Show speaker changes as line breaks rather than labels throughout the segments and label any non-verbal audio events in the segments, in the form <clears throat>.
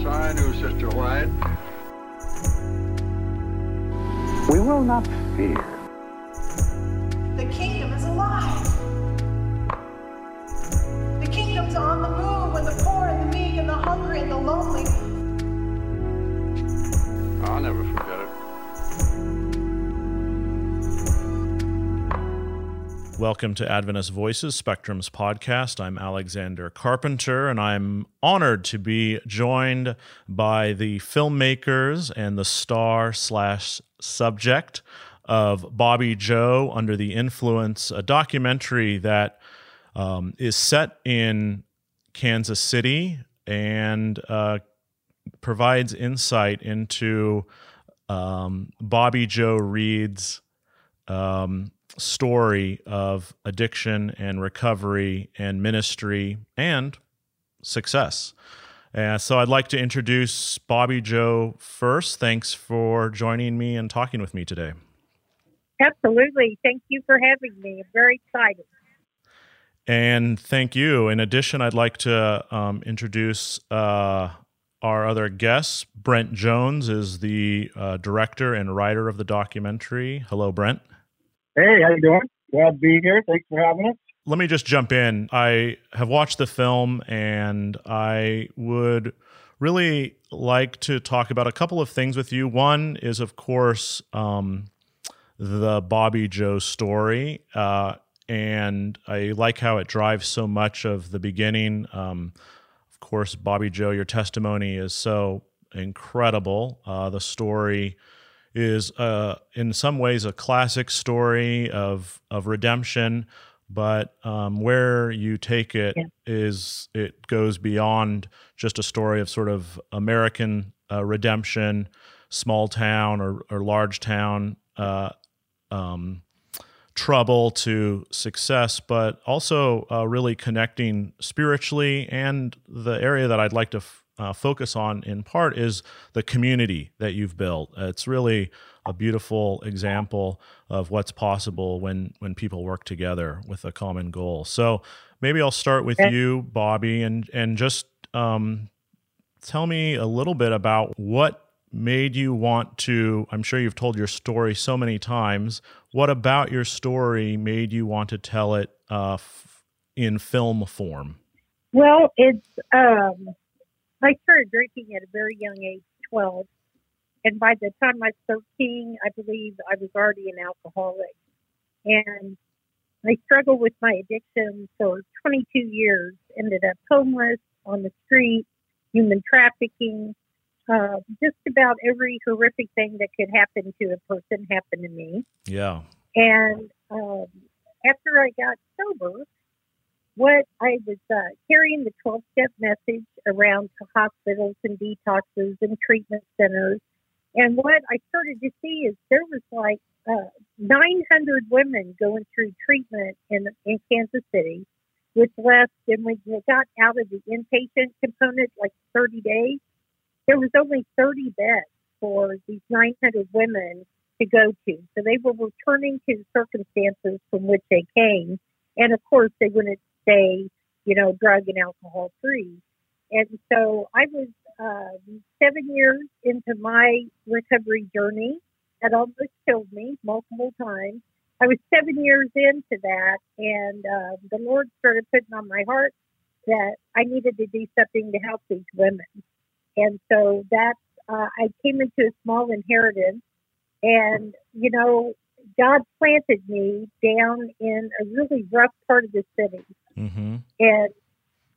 Yes, I knew Sister White.
We will not fear.
The kingdom is alive. The kingdom's on the move with the poor and the meek and the hungry and the lonely.
I'll never
Welcome to Adventist Voices, Spectrum's podcast. I'm Alexander Carpenter, and I'm honored to be joined by the filmmakers and the star slash subject of Bobbi Jo Under the Influence, a documentary that um, is set in Kansas City and uh, provides insight into um, Bobbi Jo Reed's um, story of addiction and recovery and ministry and success. And so I'd like to introduce Bobbi Jo first. Thanks for joining me and talking with me today.
Absolutely. Thank you for having me. I'm very excited.
And thank you. In addition, I'd like to um, introduce uh, our other guest. Brent Jones is the uh, director and writer of the documentary. Hello, Brent.
Hey, how you doing? Glad to be here. Thanks for having us.
Let me just jump in. I have watched the film and I would really like to talk about a couple of things with you. One is, of course, um, the Bobbi Jo story. Uh, and I like how it drives so much of the beginning. Um, of course, Bobbi Jo, your testimony is so incredible. Uh, the story is uh, in some ways a classic story of of redemption, but um, where you take it
Yeah.
is it goes beyond just a story of sort of American uh, redemption, small town or, or large town uh, um, trouble to success, but also uh, really connecting spiritually. And the area that I'd like to f- uh, focus on in part is the community that you've built. It's really a beautiful example of what's possible when when people work together with a common goal. So maybe I'll start with
Okay.
you, Bobbi, and and just um, tell me a little bit about what made you want to i'm sure you've told your story so many times what about your story made you want to tell it uh, f- in film form
Well, it's um, I started drinking at a very young age, twelve, and by the time I was thirteen, I believe I was already an alcoholic, and I struggled with my addiction for 22 years. Ended up homeless on the street, human trafficking, uh, just about every horrific thing that could happen to a person happened to me.
yeah
And um, after I got sober, what I was uh, carrying the 12 step message around to hospitals and detoxes and treatment centers. And what I started to see is there was like uh, 900 women going through treatment in, in Kansas City which less than when we got out of the inpatient component, like 30 days. There was only 30 beds for these 900 women to go to. So they were returning to circumstances from which they came. And of course, they wouldn't stay, you know, drug and alcohol free. And so I was uh, seven years into my recovery journey. That almost killed me multiple times. I was seven years into that, and uh, the Lord started putting on my heart that I needed to do something to help these women. And so that uh, I came into a small inheritance and, you know, God planted me down in a really rough part of the city.
Mm-hmm.
And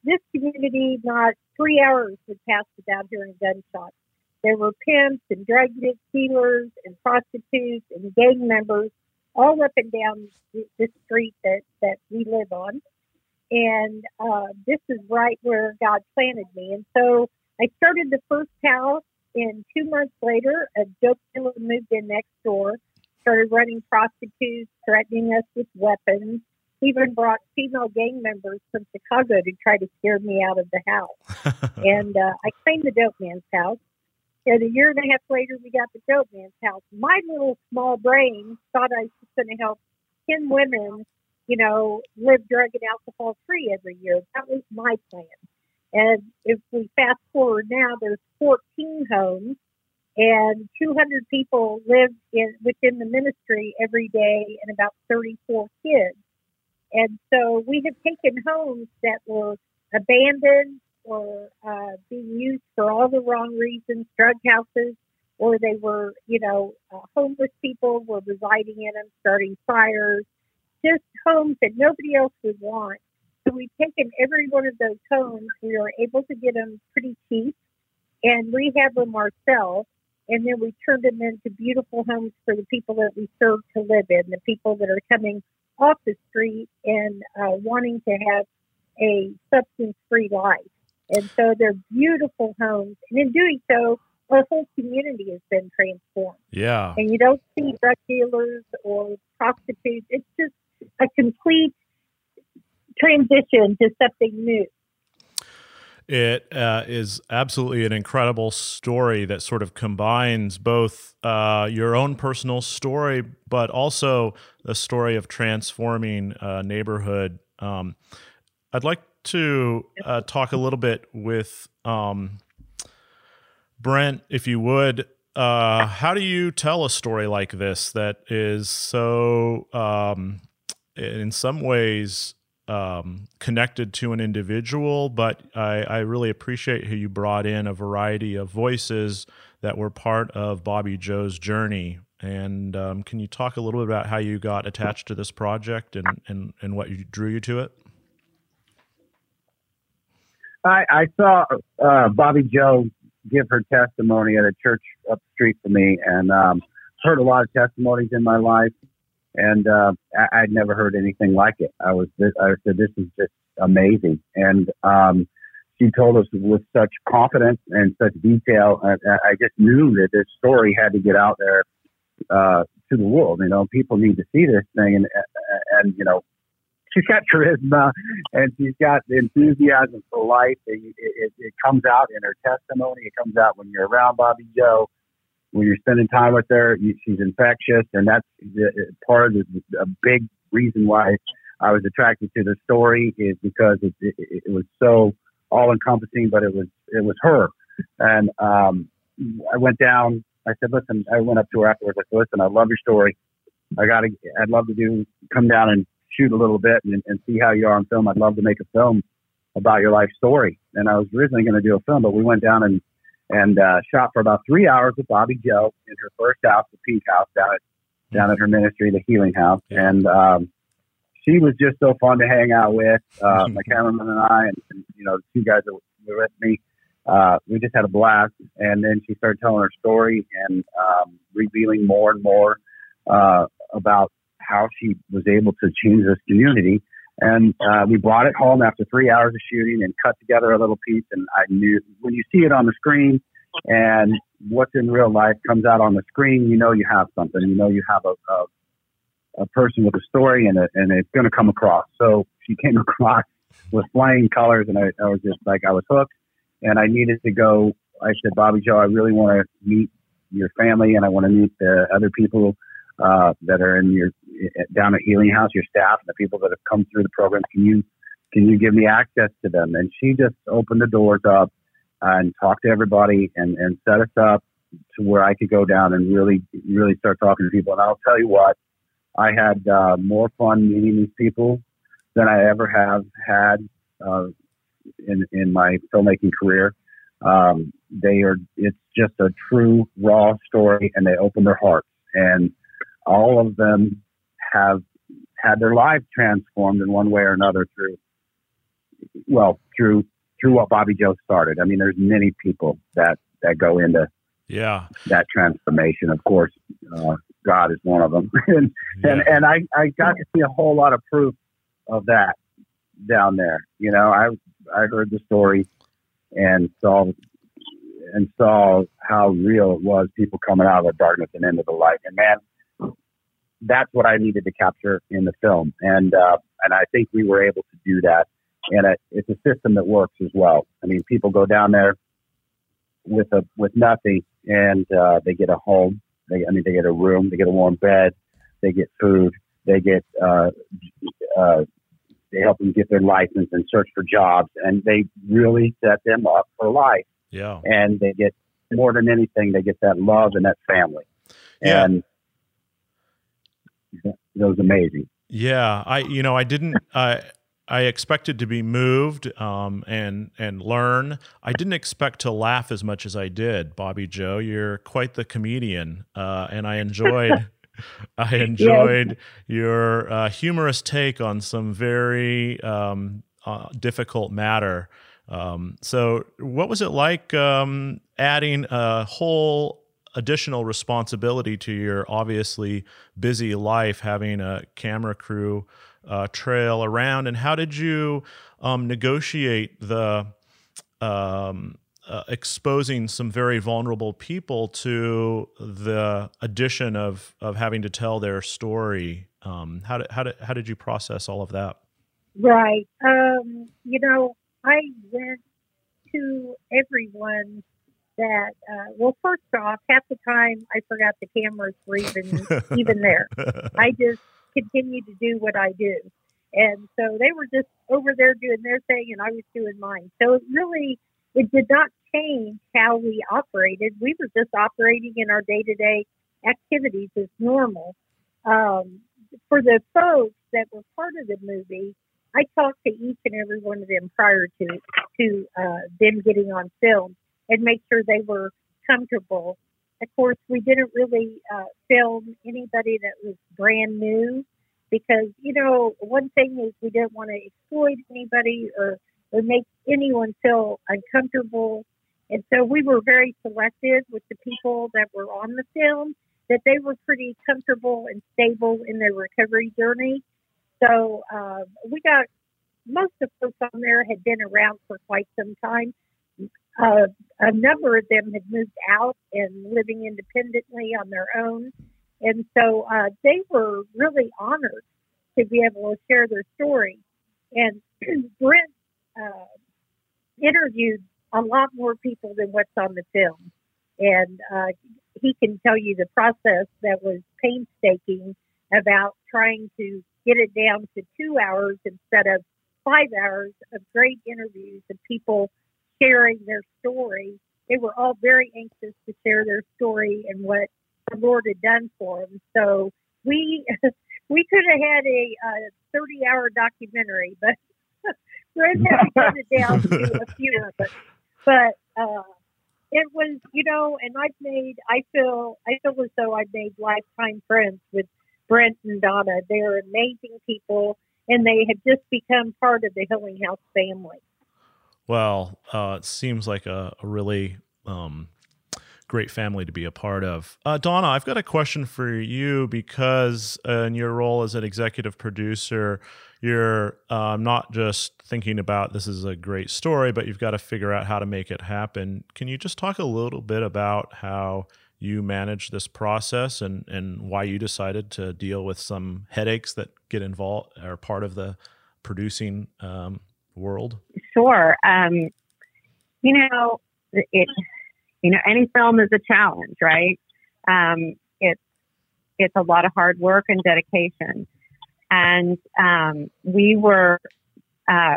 this community, not three hours would pass without hearing gunshots. There were pimps and drug dealers and prostitutes and gang members all up and down the street that, that we live on. And uh, this is right where God planted me. And so I started the first house, and two months later, a dope dealer moved in next door, started running prostitutes, threatening us with weapons, even brought female gang members from Chicago to try to scare me out of the house. <laughs> and uh, I claimed the dope man's house. And a year and a half later, we got the dope man's house. My little small brain thought I was going to help 10 women, you know, live drug and alcohol free every year. That was my plan. And if we fast forward now, there's 14 homes and 200 people live in, within the ministry every day and about 34 kids. And so we have taken homes that were abandoned or uh, being used for all the wrong reasons, drug houses, or they were, you know, uh, homeless people were residing in them, starting fires, just homes that nobody else would want. So we've taken every one of those homes. We were able to get them pretty cheap and rehab them ourselves. And then we turned them into beautiful homes for the people that we serve to live in, the people that are coming off the street and uh, wanting to have a substance free life. And so they're beautiful homes. And in doing so, our whole community has been transformed.
Yeah.
And you don't see drug dealers or prostitutes. It's just a complete transition to something new.
It uh, is absolutely an incredible story that sort of combines both uh, your own personal story, but also the story of transforming a neighborhood. Um, I'd like to uh, talk a little bit with um, Brent, if you would. Uh, how do you tell a story like this that is so, um, in some ways, um, connected to an individual, but I, I, really appreciate how you brought in a variety of voices that were part of Bobbi Jo's journey. And um, can you talk a little bit about how you got attached to this project and, and, and what you, drew you to it?
I, I saw uh, Bobbi Jo give her testimony at a church up the street from me, and um, heard a lot of testimonies in my life and uh, I, would never heard anything like it. I was, I said, this is just amazing, and um, she told us with such confidence and such detail. I, I just knew that this story had to get out there uh, to the world. You know, people need to see this thing, and and you know, she's got <laughs> charisma and she's got enthusiasm for life. It, it, it comes out in her testimony. It comes out when you're around Bobbi Jo when you're spending time with her, you, she's infectious, and that's the, part of the, a big reason why I was attracted to the story is because it, it, it was so all encompassing, but it was it was her, and um, I went down. I said, "Listen," I went up to her afterwards. I said, "Listen, I love your story. I got to. I'd love to do come down and shoot a little bit and, and see how you are on film. I'd love to make a film about your life story." And I was originally going to do a film, but we went down and and uh, shot for about three hours with Bobbi Jo in her first house, the Peak House, down at down at her ministry, the Healing House, and um, she was just so fun to hang out with. Uh, <laughs> my cameraman and I, and, and you know, the two guys that were with me, uh, we just had a blast. And then she started telling her story and um, revealing more and more uh, about how she was able to change this community. And uh, we brought it home after three hours of shooting and cut together a little piece. And I knew when you see it on the screen and what's in real life comes out on the screen, you know you have something. You know you have a, a, a person with a story and, it, and it's going to come across. So she came <laughs> across with flying colors, and I, I was just like, I was hooked. And I needed to go. I said, Bobbi Jo, I really want to meet your family and I want to meet the other people uh, that are in your down at Healing House, your staff, and the people that have come through the program. Can you can you give me access to them? And she just opened the doors up and talked to everybody and and set us up to where I could go down and really really start talking to people. And I'll tell you what, I had uh, more fun meeting these people than I ever have had uh, in in my filmmaking career. Um, they are it's just a true raw story, and they open their hearts and all of them have had their lives transformed in one way or another through, well, through through what Bobbi Jo started. I mean, there's many people that that go into
yeah
that transformation. Of course, uh, God is one of them, <laughs> and yeah. and and I I got to see a whole lot of proof of that down there. You know, I I heard the story and saw and saw how real it was. People coming out of the darkness and into the light. And man, that's what I needed to capture in the film, and uh, and I think we were able to do that. And it, it's a system that works as well. I mean, people go down there with a with nothing, and uh, they get a home. They, I mean, they get a room, they get a warm bed, they get food, they get uh, uh, They help them get their license and search for jobs, and they really set them up for life.
Yeah.
And they get more than anything, they get that love and that family.
Yeah.
And that was amazing.
Yeah, I you know I didn't I I expected to be moved um, and and learn. I didn't expect to laugh as much as I did, Bobbi Jo. You're quite the comedian, uh, and I enjoyed. <laughs> I enjoyed your uh, humorous take on some very um, uh, difficult matter. Um, so, what was it like um, adding a whole additional responsibility to your obviously busy life, having a camera crew uh, trail around, and how did you um, negotiate the um, uh, exposing some very vulnerable people to the addition of of having to tell their story? Um, how did how did how did you process all of that?
Right. Um, you know, I went to everyone that uh, well first off half the time i forgot the cameras were even <laughs> even there. I <laughs> just continued to do what i do. And so they were just over there doing their thing and i was doing mine. So it really it did not change how we operated. We were just operating in our day-to-day activities as normal. Um, for the folks that were part of the movie I talked to each and every one of them prior to to uh, them getting on film and make sure they were comfortable. Of course, we didn't really uh, film anybody that was brand new because you know one thing is we didn't want to exploit anybody or or make anyone feel uncomfortable. And so we were very selective with the people that were on the film that they were pretty comfortable and stable in their recovery journey so uh, we got most of the folks on there had been around for quite some time. Uh, a number of them had moved out and living independently on their own. And so uh, they were really honored to be able to share their story. And <clears throat> Brent uh, interviewed a lot more people than what's on the film. And uh, he can tell you the process that was painstaking about trying to get it down to two hours instead of five hours of great interviews and people sharing their story. They were all very anxious to share their story and what the Lord had done for them. So we <laughs> we could have had a uh, 30 hour documentary, but <laughs> Brent had to cut it down to a few of it. But uh, it was, you know, and I've made, I feel, I feel as though I've made lifetime friends with Brent and Donna. They're amazing people, and they have just become part of the Healing House family.
Well, uh, it seems like a, a really um, great family to be a part of. Uh, Donna, I've got a question for you because uh, in your role as an executive producer, you're uh, not just thinking about this is a great story, but you've got to figure out how to make it happen. Can you just talk a little bit about how you manage this process and, and why you decided to deal with some headaches that get involved are part of the producing um, world?
Sure. Um, you know, it, you know, any film is a challenge, right? Um, it's, it's a lot of hard work and dedication. And um, we were uh,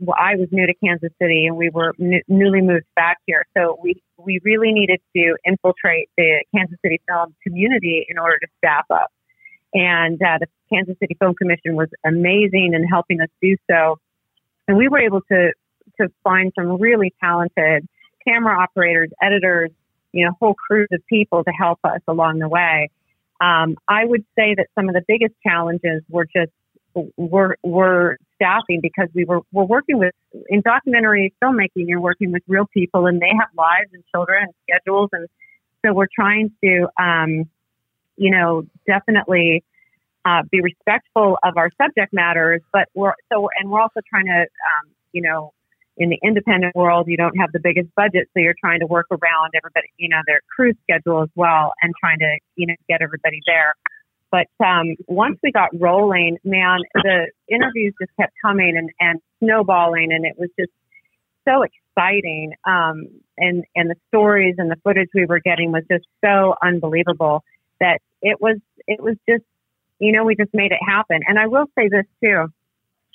well, I was new to Kansas City and we were n- newly moved back here. So we, we really needed to infiltrate the Kansas City film community in order to staff up. And uh, the Kansas City Film Commission was amazing in helping us do so. And we were able to, to find some really talented camera operators, editors, you know, whole crews of people to help us along the way. Um, I would say that some of the biggest challenges were just were were staffing because we were we're working with in documentary filmmaking you're working with real people and they have lives and children and schedules and so we're trying to um, you know definitely uh, be respectful of our subject matters but we're so and we're also trying to um, you know in the independent world you don't have the biggest budget so you're trying to work around everybody you know their crew schedule as well and trying to you know get everybody there but um, once we got rolling, man, the interviews just kept coming and, and snowballing, and it was just so exciting. Um, and and the stories and the footage we were getting was just so unbelievable that it was it was just you know we just made it happen. And I will say this too,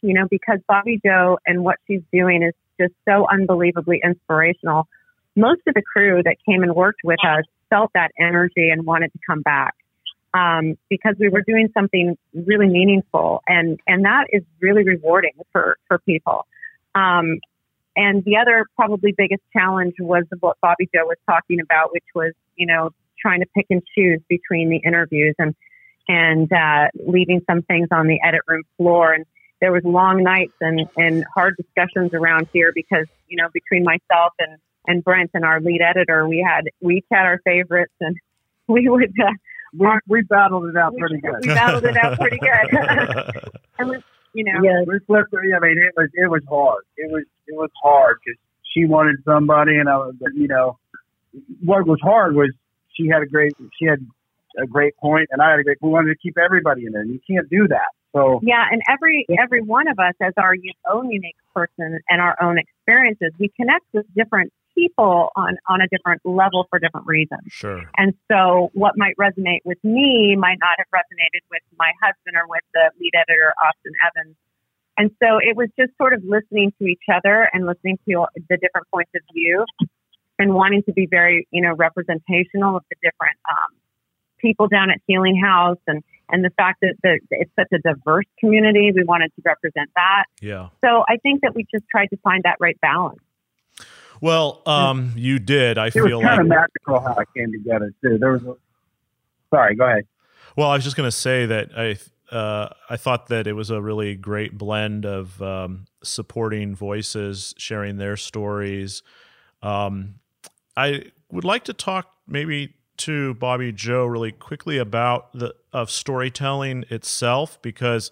you know, because Bobbi Jo and what she's doing is just so unbelievably inspirational. Most of the crew that came and worked with us felt that energy and wanted to come back um, because we were doing something really meaningful, and and that is really rewarding for for people. Um, and the other probably biggest challenge was what Bobbi Jo was talking about, which was you know trying to pick and choose between the interviews and and uh, leaving some things on the edit room floor. And there was long nights and and hard discussions around here because you know between myself and and Brent and our lead editor, we had we each had our favorites and <laughs> we would. Uh,
we, we battled it out pretty good.
We battled it out pretty good. <laughs> and we, you know,
yeah, we flipped. I mean, it was it was hard. It was it was hard because she wanted somebody, and I was, you know, what was hard was she had a great she had a great point, and I had a great. We wanted to keep everybody in there, and you can't do that. So
yeah, and every every one of us, as our own unique person and our own experiences, we connect with different people on on a different level for different reasons.
Sure.
And so, what might resonate with me might not have resonated with my husband or with the lead editor Austin Evans. And so, it was just sort of listening to each other and listening to the different points of view, and wanting to be very, you know, representational of the different um, people down at Healing House and and the fact that the, it's such a diverse community, we wanted to represent that.
Yeah.
So I think that we just tried to find that right balance.
Well, um, you did. I
it
feel
was kind
like
of magical how it came together too. There was. A, sorry, go ahead.
Well, I was just going to say that I uh, I thought that it was a really great blend of um, supporting voices, sharing their stories. Um, I would like to talk maybe to Bobbi Jo really quickly about the of storytelling itself because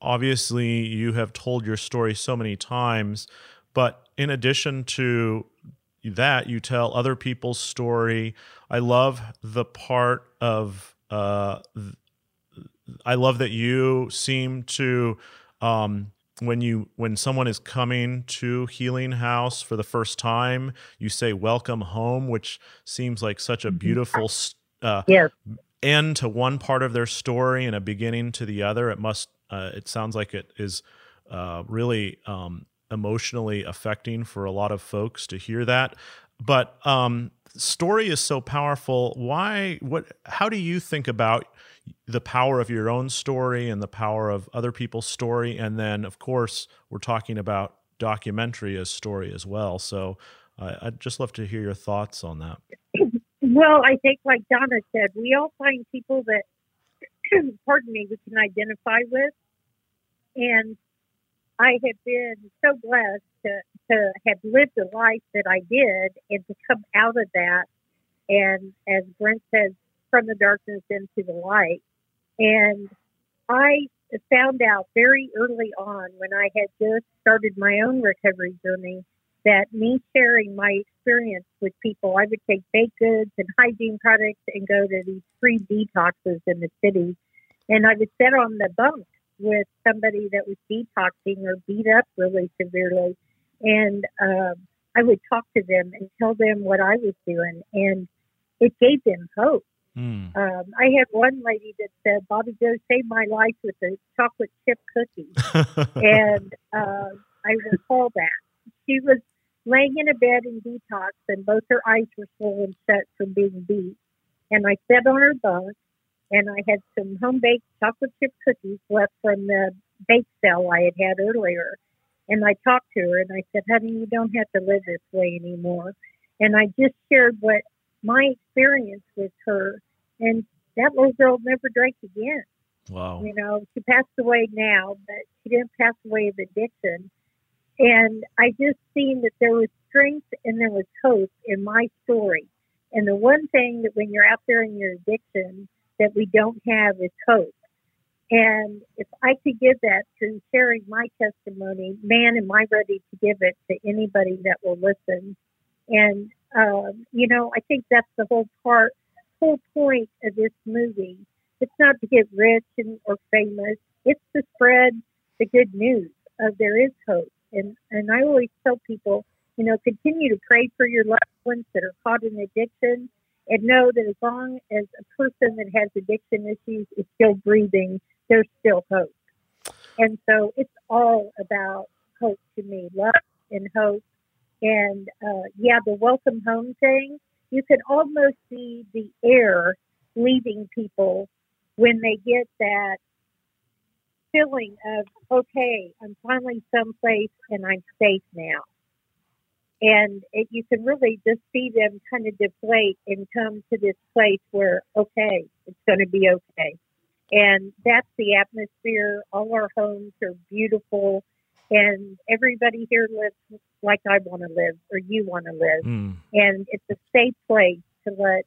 obviously you have told your story so many times, but in addition to that, you tell other people's story. I love the part of uh, I love that you seem to um, when you when someone is coming to Healing House for the first time, you say "Welcome home," which seems like such a beautiful uh,
Yes.
end to one part of their story and a beginning to the other. It must. Uh, it sounds like it is uh, really um, emotionally affecting for a lot of folks to hear that. But um, story is so powerful. Why? What? How do you think about the power of your own story and the power of other people's story? And then, of course, we're talking about documentary as story as well. So uh, I'd just love to hear your thoughts on that.
Well, I think, like Donna said, we all find people that, <clears throat> pardon me, we can identify with. And I have been so blessed to, to have lived the life that I did and to come out of that. And as Brent says, from the darkness into the light. And I found out very early on when I had just started my own recovery journey that me sharing my experience with people, I would take baked goods and hygiene products and go to these free detoxes in the city. And I would sit on the bunk with somebody that was detoxing or beat up really severely. And um, I would talk to them and tell them what I was doing. And it gave them hope.
Mm.
Um, I had one lady that said, Bobbi Jo saved my life with the chocolate chip cookies. <laughs> and uh, I recall that. She was laying in a bed in detox, and both her eyes were swollen shut from being beat. And I sat on her bunk, and I had some home baked chocolate chip cookies left from the bake sale I had had earlier. And I talked to her, and I said, honey, you don't have to live this way anymore. And I just shared what my experience with her, and that little girl never drank again.
wow.
You know, she passed away now, but she didn't pass away of addiction. And I just seen that there was strength and there was hope in my story. And the one thing that when you're out there in your addiction that we don't have is hope. And if I could give that through sharing my testimony, man, am I ready to give it to anybody that will listen. And, um, you know, I think that's the whole part, whole point of this movie. It's not to get rich and, or famous. It's to spread the good news of there is hope. And, and I always tell people, you know, continue to pray for your loved ones that are caught in addiction and know that as long as a person that has addiction issues is still breathing, there's still hope. And so it's all about hope to me, love and hope. And uh, yeah, the welcome home thing, you can almost see the air leaving people when they get that feeling of, okay, I'm finally someplace and I'm safe now. And it, you can really just see them kind of deflate and come to this place where, okay, it's going to be okay. And that's the atmosphere. All our homes are beautiful, and everybody here lives like I want to live or you want to live.
Mm.
And it's a safe place to let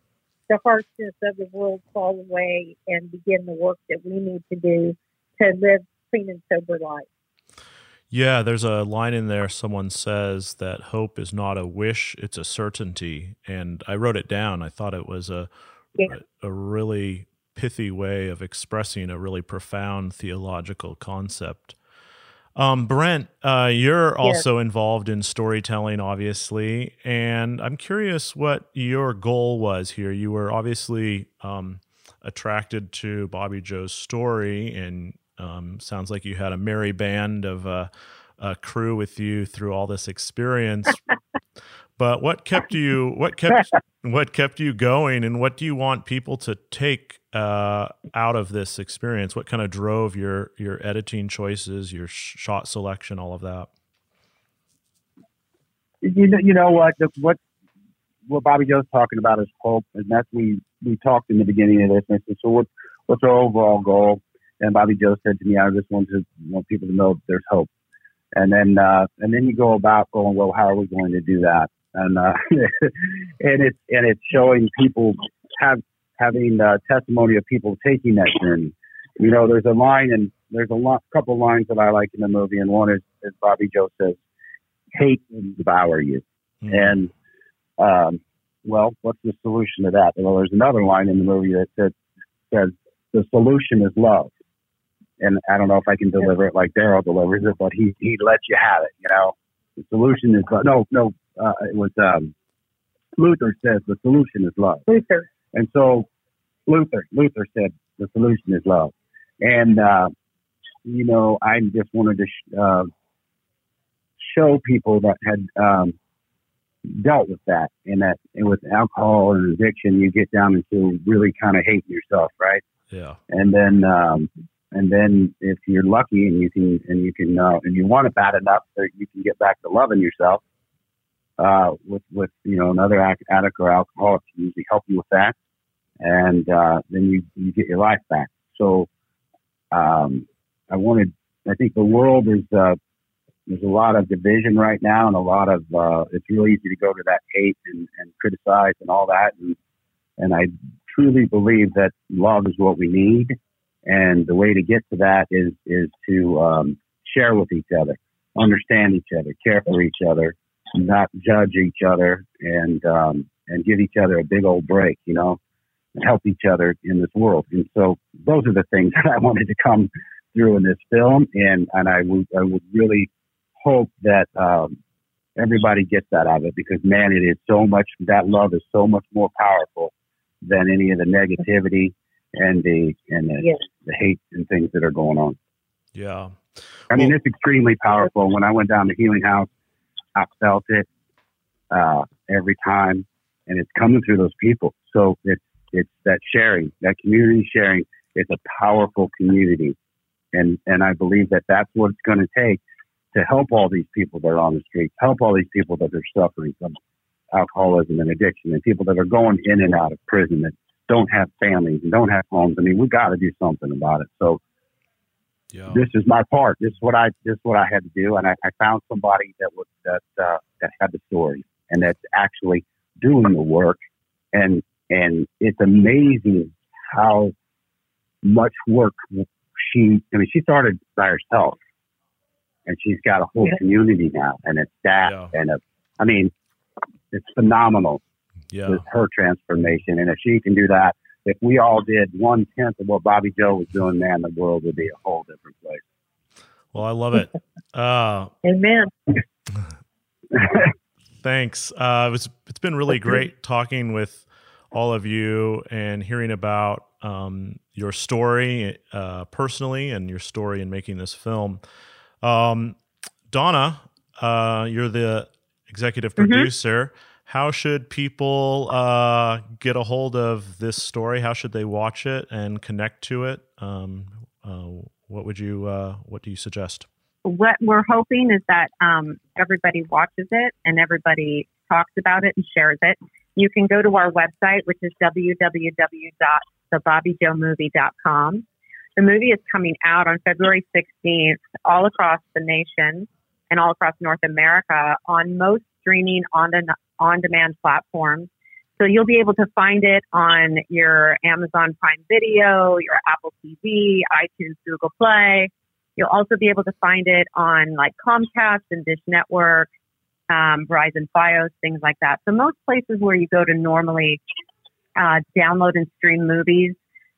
the harshness of the world fall away and begin the work that we need to do to live clean and sober lives.
Yeah, there's a line in there. Someone says that hope is not a wish; it's a certainty. And I wrote it down. I thought it was a
Yeah.
a, a really pithy way of expressing a really profound theological concept. Um, Brent, uh, you're also involved in storytelling, obviously, and I'm curious what your goal was here. You were obviously um, attracted to Bobbi Jo's story, and um, sounds like you had a merry band of uh, a crew with you through all this experience. <laughs> but what kept you? What kept what kept you going, and what do you want people to take uh, out of this experience? What kind of drove your your editing choices, your sh- shot selection, all of that?
you know, you know what? The, what what Bobbi Jo's talking about is hope, and that's we we talked in the beginning of this. And I said, so what what's our overall goal? And Bobbi Jo said to me, I just want to want people to know there's hope. And then uh, and then you go about going, well, how are we going to do that? And uh, <laughs> and it's and it's showing people have having uh, testimony of people taking that journey. You know, there's a line and there's a lot, couple lines that I like in the movie, and one is, is Bobbi Jo says, "Hate will devour you."
Mm.
And um, well, what's the solution to that? Well, there's another line in the movie that says, says the solution is love. And I don't know if I can deliver it like Daryl delivers it, but he he lets you have it. You know, the solution is love. no no. Uh, it was um, Luther says the solution is love.
Luther.
And so Luther, Luther said the solution is love. And, uh, you know, I just wanted to sh- uh, show people that had um, dealt with that and that and with alcohol and addiction, you get down into really kind of hating yourself, right?
Yeah.
And then, um, and then if you're lucky and you can, and you can, uh, and you want it bad enough that you can get back to loving yourself, uh, with, with, you know, another addict or alcoholic can usually help you with that. And, uh, then you, you get your life back. So, um, I wanted, I think the world is, uh, there's a lot of division right now and a lot of, uh, it's really easy to go to that hate and, and criticize and all that. And, and I truly believe that love is what we need. And the way to get to that is, is to, um, share with each other, understand each other, care for each other, not judge each other and, um, and give each other a big old break, you know, and help each other in this world. And so those are the things <laughs> that I wanted to come through in this film. And, and I would, I would really hope that, um, everybody gets that out of it because man, it is so much, that love is so much more powerful than any of the negativity and the, and the,
Yes.
the hate and things that are going on.
Yeah.
I mean,
Well-
it's extremely powerful. When I went down to Healing House, I felt it uh, every time, and it's coming through those people. So it's it's that sharing, that community sharing. It's a powerful community, and and I believe that that's what it's going to take to help all these people that are on the streets, help all these people that are suffering from alcoholism and addiction, and people that are going in and out of prison that don't have families and don't have homes. I mean, we got to do something about it. So
Yeah.
this is my part. This is what I this is what I had to do, and I, I found somebody that was that uh, that had the story and that's actually doing the work, and and it's amazing how much work she. I mean, she started by herself, and she's got a whole
Yeah.
community now, and it's that,
Yeah.
and a, I mean, it's phenomenal
Yeah.
with her transformation, and if she can do that. If we all did one tenth of what Bobbi Jo was doing, man, the world would be a whole different place.
Well, I love it. <laughs> Uh,
Amen. <laughs>
Thanks. Uh, it was, it's been really great talking with all of you and hearing about um, your story uh, personally and your story in making this film. Um, Donna, uh, you're the executive
Mm-hmm.
How should people uh, get a hold of this story? How should they watch it and connect to it? Um, uh, what would you uh, What do you suggest?
what we're hoping is that um, everybody watches it and everybody talks about it and shares it. You can go to our website, which is www.thebobbijomovie.com. The movie is coming out on February 16th all across the nation and all across North America on most streaming on the on demand platforms. So you'll be able to find it on your Amazon Prime Video, your Apple TV, iTunes, Google Play. You'll also be able to find it on like Comcast and Dish Network, um, Verizon Fios, things like that. So most places where you go to normally uh, download and stream movies,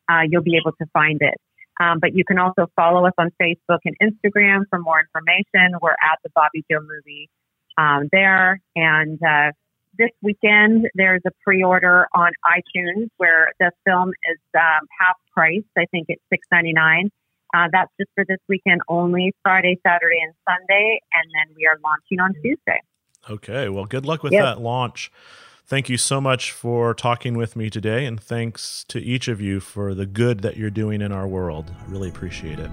uh, you'll be able to find it. Um, but you can also follow us on Facebook and Instagram for more information. We're at the Bobbi Jo movie um, there. And uh, this weekend, there's a pre-order on iTunes where the film is um, half price. I think it's six ninety nine. Uh, that's just for this weekend only, Friday, Saturday, and Sunday, and then we are launching on Tuesday.
Okay. Well, good luck with
Yep.
that launch. Thank you so much for talking with me today, and thanks to each of you for the good that you're doing in our world. I really appreciate it.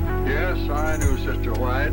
Yes, I knew Sister White.